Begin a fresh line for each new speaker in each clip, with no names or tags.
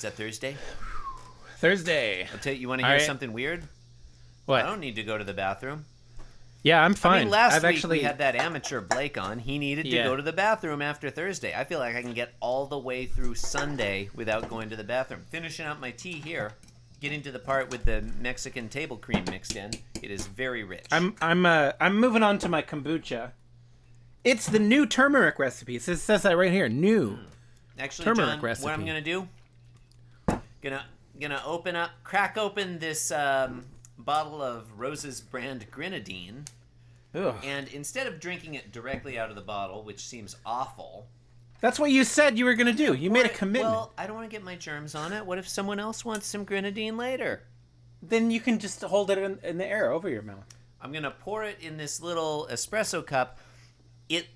Is that Thursday?
Thursday.
I'll tell you. You want to hear
right.
something weird?
What?
I don't need to go to the bathroom.
Yeah, I'm fine.
I mean, last
I've
week
actually
we had that amateur Blake on. He needed to
Yeah.
go to the bathroom after Thursday. I feel like I can get all the way through Sunday without going to the bathroom. Finishing up my tea here, getting to the part with the Mexican table cream mixed in. It is very rich.
I'm I'm uh I'm moving on to my kombucha. It's the new turmeric recipe. It says, that right here. New.
Actually,
turmeric
John,
recipe.
what I'm gonna do? Gonna gonna open up, crack open this um, bottle of Rose's brand grenadine,
Ugh.
and instead of drinking it directly out of the bottle, which seems awful,
That's what you said you were gonna do. You made a commitment.
Well, I don't want to get my germs on it. What if someone else wants some grenadine later?
then you can just hold it in, in the air over your mouth.
I'm gonna pour it in this little espresso cup. It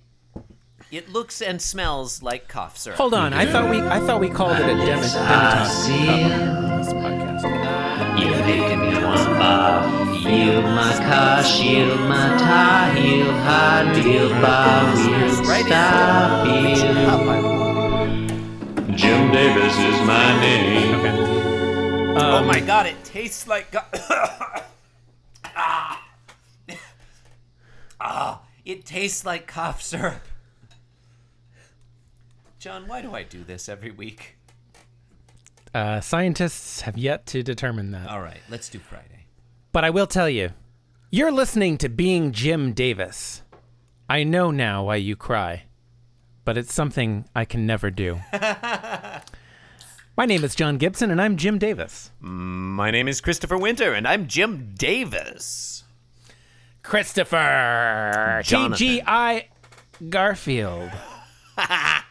it looks and smells like cough syrup.
Hold on. I thought we I thought we called it a demi- demitasse cup on this podcast.
You make me want bar. You my car, shield my tie, heel, high heel, bar, wheel,
Right
stop
you
you.
pop, I believe.
Jim Davis is my name.
Okay.
oh
Um,
my god! It tastes like. Go- ah. ah! It tastes like cough syrup. John, why do I do this every week?
Uh, scientists have yet to determine that.
All right, let's do Friday.
But I will tell you, you're listening to Being Jim Davis. I know now why you cry, but it's something I can never do. My name is John Gibson, and I'm Jim Davis.
My name is Christopher Winter, and I'm Jim Davis.
Christopher
Jonathan.
TGI Garfield.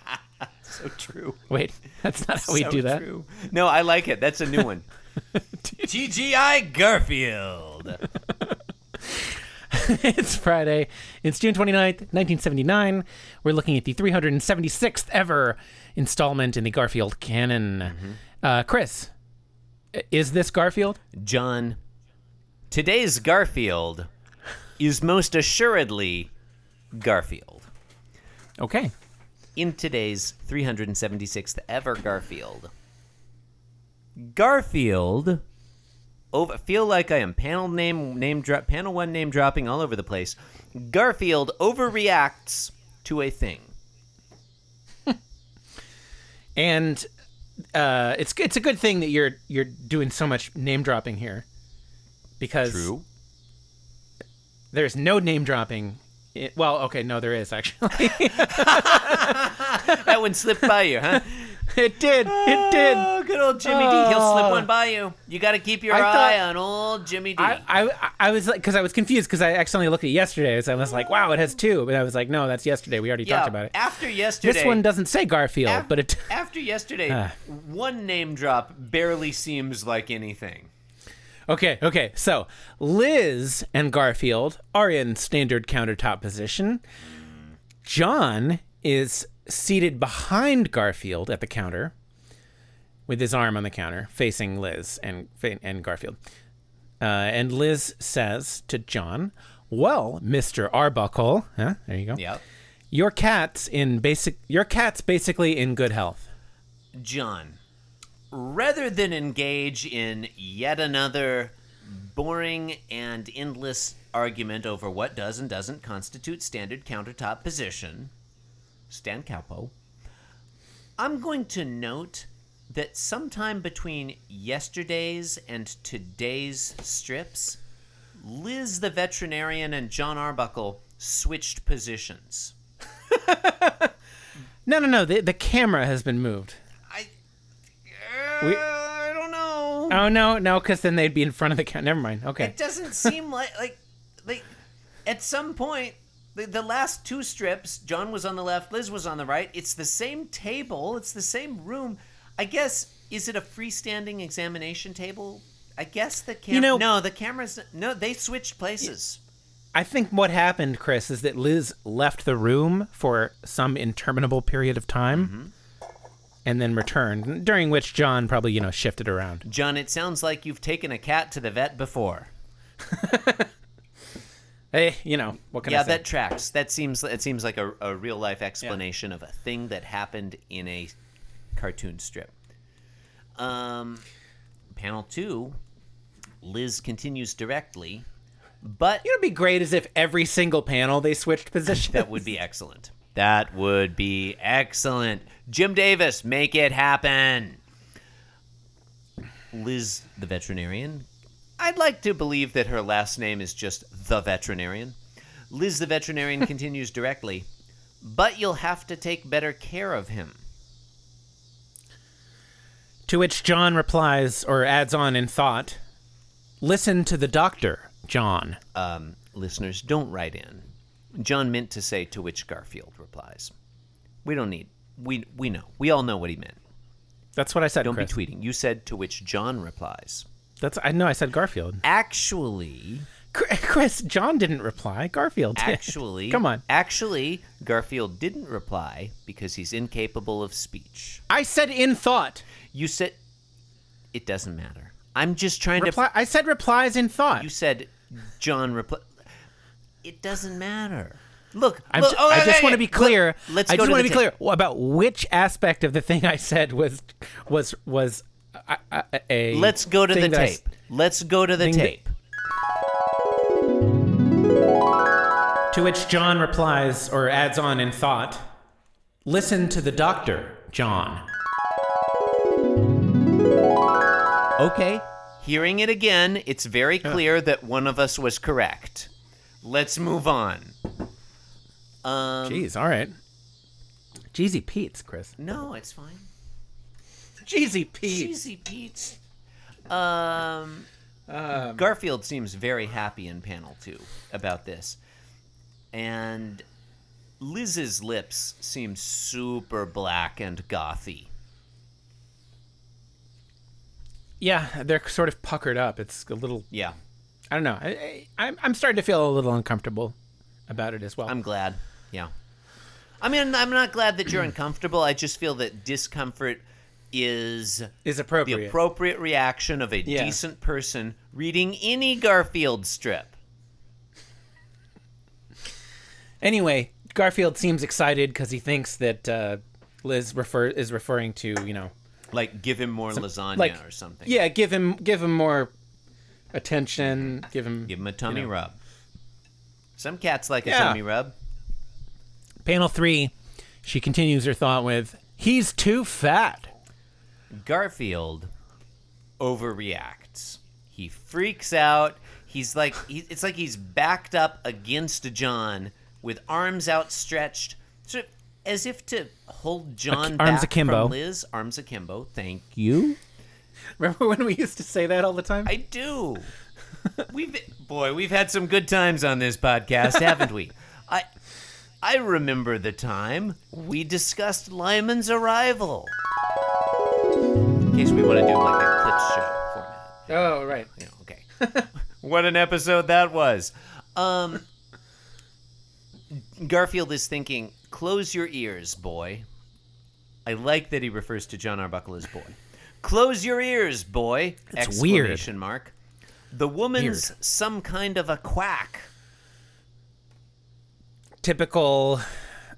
So true.
Wait, that's not how we
So
do that.
true. No, I like it. That's a new one. TGI Garfield.
it's Friday. It's June 29th, 1979. We're looking at the 376th ever installment in the Garfield canon. Uh, Chris, is this Garfield?
John, today's Garfield is most assuredly Garfield.
Okay.
In today's 376th ever Garfield. Garfield over feel like I am panel name name drop panel one name dropping all over the place. Garfield overreacts to a thing.
And uh, it's it's a good thing that you're you're doing so much name dropping here, because there's no name dropping. i- well, okay, no, there is actually.
That one slipped by you, huh?
it did. It did.
Oh, good old Jimmy D. He'll slip
Oh.
one by you. You got to keep your
I
eye
thought-
on old Jimmy D.
I, I I was like, because I was confused because I accidentally looked at yesterday, so I was like, wow, it has two, but I was like, no, that's yesterday. We already
yeah,
talked about it.
after yesterday.
This one doesn't say Garfield,
af-
but it.
after yesterday,
Ah.
one name drop barely seems like anything.
Okay, okay. So Liz and Garfield are in standard countertop position. John is seated behind Garfield at the counter with his arm on the counter facing Liz and and Garfield. Uh, and Liz says to John, "Well, Mr. Arbuckle, huh? There you go.
Yep.
Your cat's in basic your cat's basically in good health."
John, rather than engage in yet another boring and endless argument over what does and doesn't constitute standard countertop position, Stan Calpo, I'm going to note that sometime between yesterday's and today's strips, Liz the veterinarian and John Arbuckle switched positions.
No, no, no. The, the camera has been moved.
I,
We- uh,
I don't know.
Oh no, no, because then they'd be in front of the camera. Never mind. Okay.
It doesn't seem like like like at some point the, the last two strips, John was on the left, Liz was on the right. It's the same table, it's the same room. I guess is it a freestanding examination table? I guess the camera.
You know-
no, the cameras. No, they switched places.
I think what happened, Chris, is that Liz left the room for some interminable period of time mm-hmm. and then returned, during which John probably, you know, shifted around.
John, it sounds like you've taken a cat to the vet before.
Hey, you know, what can
yeah,
I say?
that tracks. That seems it seems like a, a real life explanation of a thing that happened in a cartoon strip. Um, panel two, Liz continues directly, but
You know, it'd be great as if every single panel they switched positions.
that would be excellent. That would be excellent. Jim Davis, make it happen. Liz, the veterinarian. I'd like to believe that her last name is just the veterinarian. Liz, the veterinarian, continues directly, but you'll have to take better care of him.
To which John replies or adds on in thought, "Listen to the doctor, John."
Um, listeners, don't write in. John meant to say to which Garfield replies. We don't need. We we know. We all know what he meant.
That's what I said.
Don't
Chris.
be tweeting. You said to which John replies.
That's I know I said Garfield.
Actually,
Chris, John didn't reply. Garfield did.
actually,
Come on.
Actually, Garfield didn't reply because he's incapable of speech.
I said in thought.
You said it doesn't matter. I'm just trying to
Reply. I said replies in thought.
You said John reply. It doesn't matter. Look,
I'm
look
ju-
oh,
I
okay,
just want to be clear.
Let- Let's
I just want to be
tape.
clear about which aspect of the thing I said was was was a.
Let's go to the
thing that I s-
tape. Let's go to the
that-
tape.
To which John replies or adds on in thought, "Listen to the doctor, John."
Okay. Hearing it again, it's very clear that one of us was correct. Let's move on. Um,
Jeez, all right. Jeezy Pete's, Chris.
no, it's fine.
Jeezy Pete.
Cheesy Pete's. Um, Garfield seems very happy in panel two about this. And Liz's lips seem super black and gothy.
Yeah, they're sort of puckered up. It's a little.
Yeah,
I don't know. I, I, I'm I'm starting to feel a little uncomfortable about it as well.
I'm glad. Yeah. I mean, I'm not glad that you're uncomfortable. I just feel that discomfort is
is appropriate.
the
appropriate.
reaction of a
Yeah.
decent person reading any Garfield strip.
Anyway, Garfield seems excited because he thinks that uh, Liz refer is referring to you know
Like, give him more lasagna
like
or something.
Yeah, give him give him more attention. Give him
Give him a tummy
know.
rub. Some cats like a
Yeah.
tummy rub.
Panel three, she continues her thought with, "He's too fat."
Garfield overreacts. He freaks out. He's like, he, it's like he's backed up against John with arms outstretched, sort of as if to hold John
arms
back
akimbo.
from Liz. Arms akimbo. Thank you.
Remember when we used to say that all the time?
I do. We've boy, we've had some good times on this podcast, haven't we? I I remember the time we discussed Lyman's arrival. In case we want to do like a clips show format.
oh right.
You know, okay. what an episode that was. Um Garfield is thinking, close your ears, boy. I like that he refers to John Arbuckle as boy. Close your ears, boy!
It's weird.
Mark. The woman's
Weird.
some kind of a quack.
Typical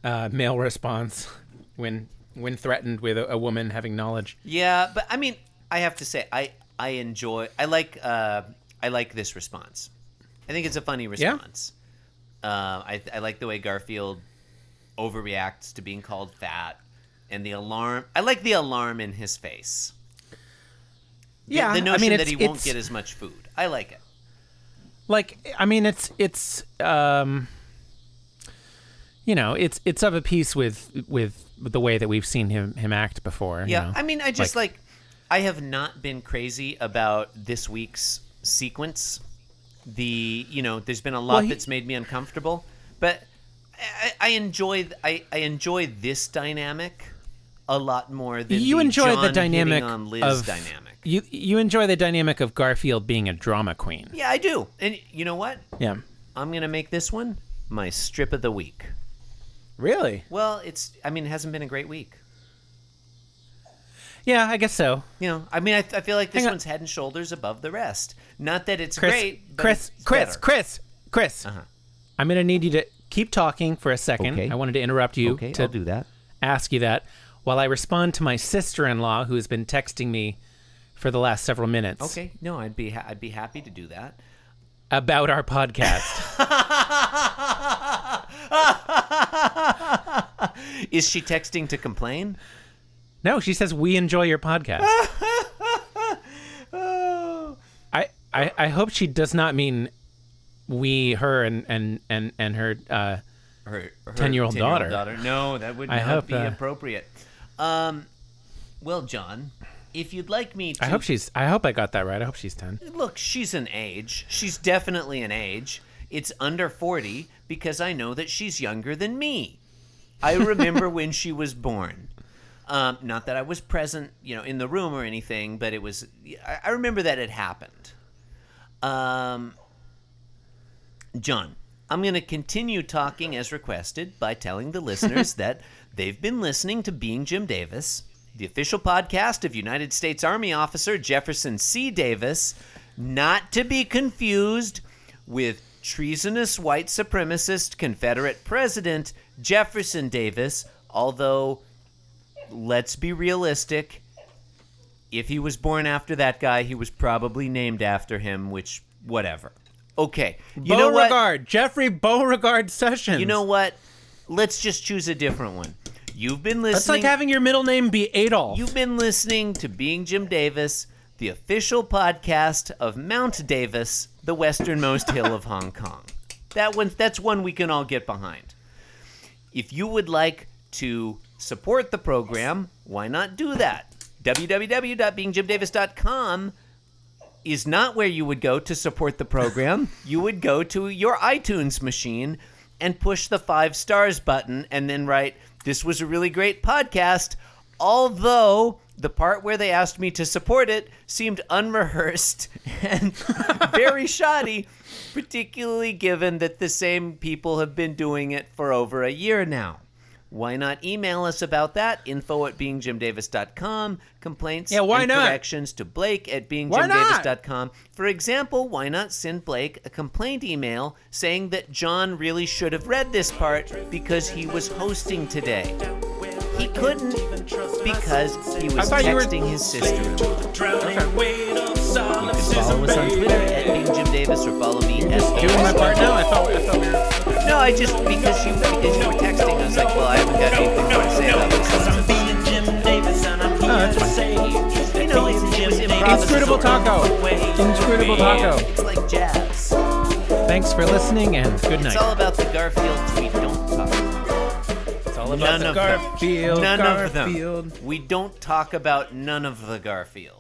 uh, male response when when threatened with a, a woman having knowledge.
Yeah, but I mean, I have to say, I I enjoy. I like uh, I like this response. I think it's a funny response. Uh, I I like the way Garfield overreacts to being called fat, and the alarm. I like the alarm in his face. The-
Yeah,
the
I
notion
mean,
that he won't get as much food. I like it.
like i mean it's it's um you know it's it's of a piece with with the way that we've seen him him act before you
Yeah,
know?
I mean, I just like, I have not been crazy about this week's sequence. The you know, there's been a lot
Well, he-
that's made me uncomfortable, but I, I enjoy I, I enjoy this dynamic a lot more than
you
the
enjoy
John
the dynamic
on Liz
of
dynamic.
you you enjoy the dynamic of garfield being a drama queen
Yeah, I do, and you know what?
yeah
I'm gonna make this one my strip of the week.
Really
Well, it's I mean, it hasn't been a great week.
yeah i guess so
You know, I mean, I, I feel like this
Hang on.
one's head and shoulders above the rest. Not that it's
chris
great, but
chris
it's
chris
better.
chris chris
Uh-huh.
i'm gonna need you to keep talking for a second
Okay.
i wanted to interrupt you to do
that.
ask you that while I respond to my sister in law who has been texting me for the last several minutes
Okay, no, I'd be ha- I'd be happy to do that.
about our podcast.
Is she texting to complain?
no, she says we enjoy your podcast.
Oh.
I, I I hope she does not mean we, her, and and and and her. Uh,
her, her
10-year-old
10-year-old
daughter.
No, that would
I
not
hope,
be
uh,
appropriate. Um, well, John, if you'd like me to
I hope she's. I hope I got that right. I hope she's ten.
look, she's an age. She's definitely an age. It's under 40 because I know that she's younger than me. I remember when she was born. Um, not that I was present, you know, in the room or anything, but it was. I, remember that it happened. Um, John, I'm going to continue talking as requested by telling the listeners that they've been listening to Being Jim Davis, the official podcast of United States Army officer Jefferson C. Davis, not to be confused with treasonous white supremacist Confederate President Jefferson Davis, although, let's be realistic. If he was born after that guy, he was probably named after him, which, whatever. Okay. You know what?
Beauregard, Jeffrey Beauregard Sessions.
You know what? Let's just choose a different one. You've been listening.
that's like having your middle name be Adolf.
You've been listening to Being Jim Davis, the official podcast of Mount Davis, the westernmost hill of Hong Kong. That one, that's one we can all get behind. If you would like to support the program, why not do that? www.beingjimdavis.com is not where you would go to support the program. you would go to your iTunes machine and push the five stars button and then write, This was a really great podcast. Although the part where they asked me to support it seemed unrehearsed and very shoddy, particularly given that the same people have been doing it for over a year now. Why not email us about that? Info at beingjimdavis.com. Complaints
Yeah, why
and
not?
corrections to blake at beingjimdavis.com. For example, why not send Blake a complaint email saying that John really should have read this part because he was hosting today? He couldn't because he was
you were-
texting his sister. You can follow us on Twitter at beingjimdavis or follow me at
doing my part now. I thought, I thought we were.
No, I just because you because you were texting, I was like, well, I haven't got anything more to say about this.
Oh, that's fine.
You know, it's, it was improvisatory.
Inscrutable taco. Inscrutable taco.
It's like jazz.
Thanks for listening and good night.
It's all about the Garfields we None of them.
Garfield.
None
Garfield.
of them. We don't talk about none of the Garfields.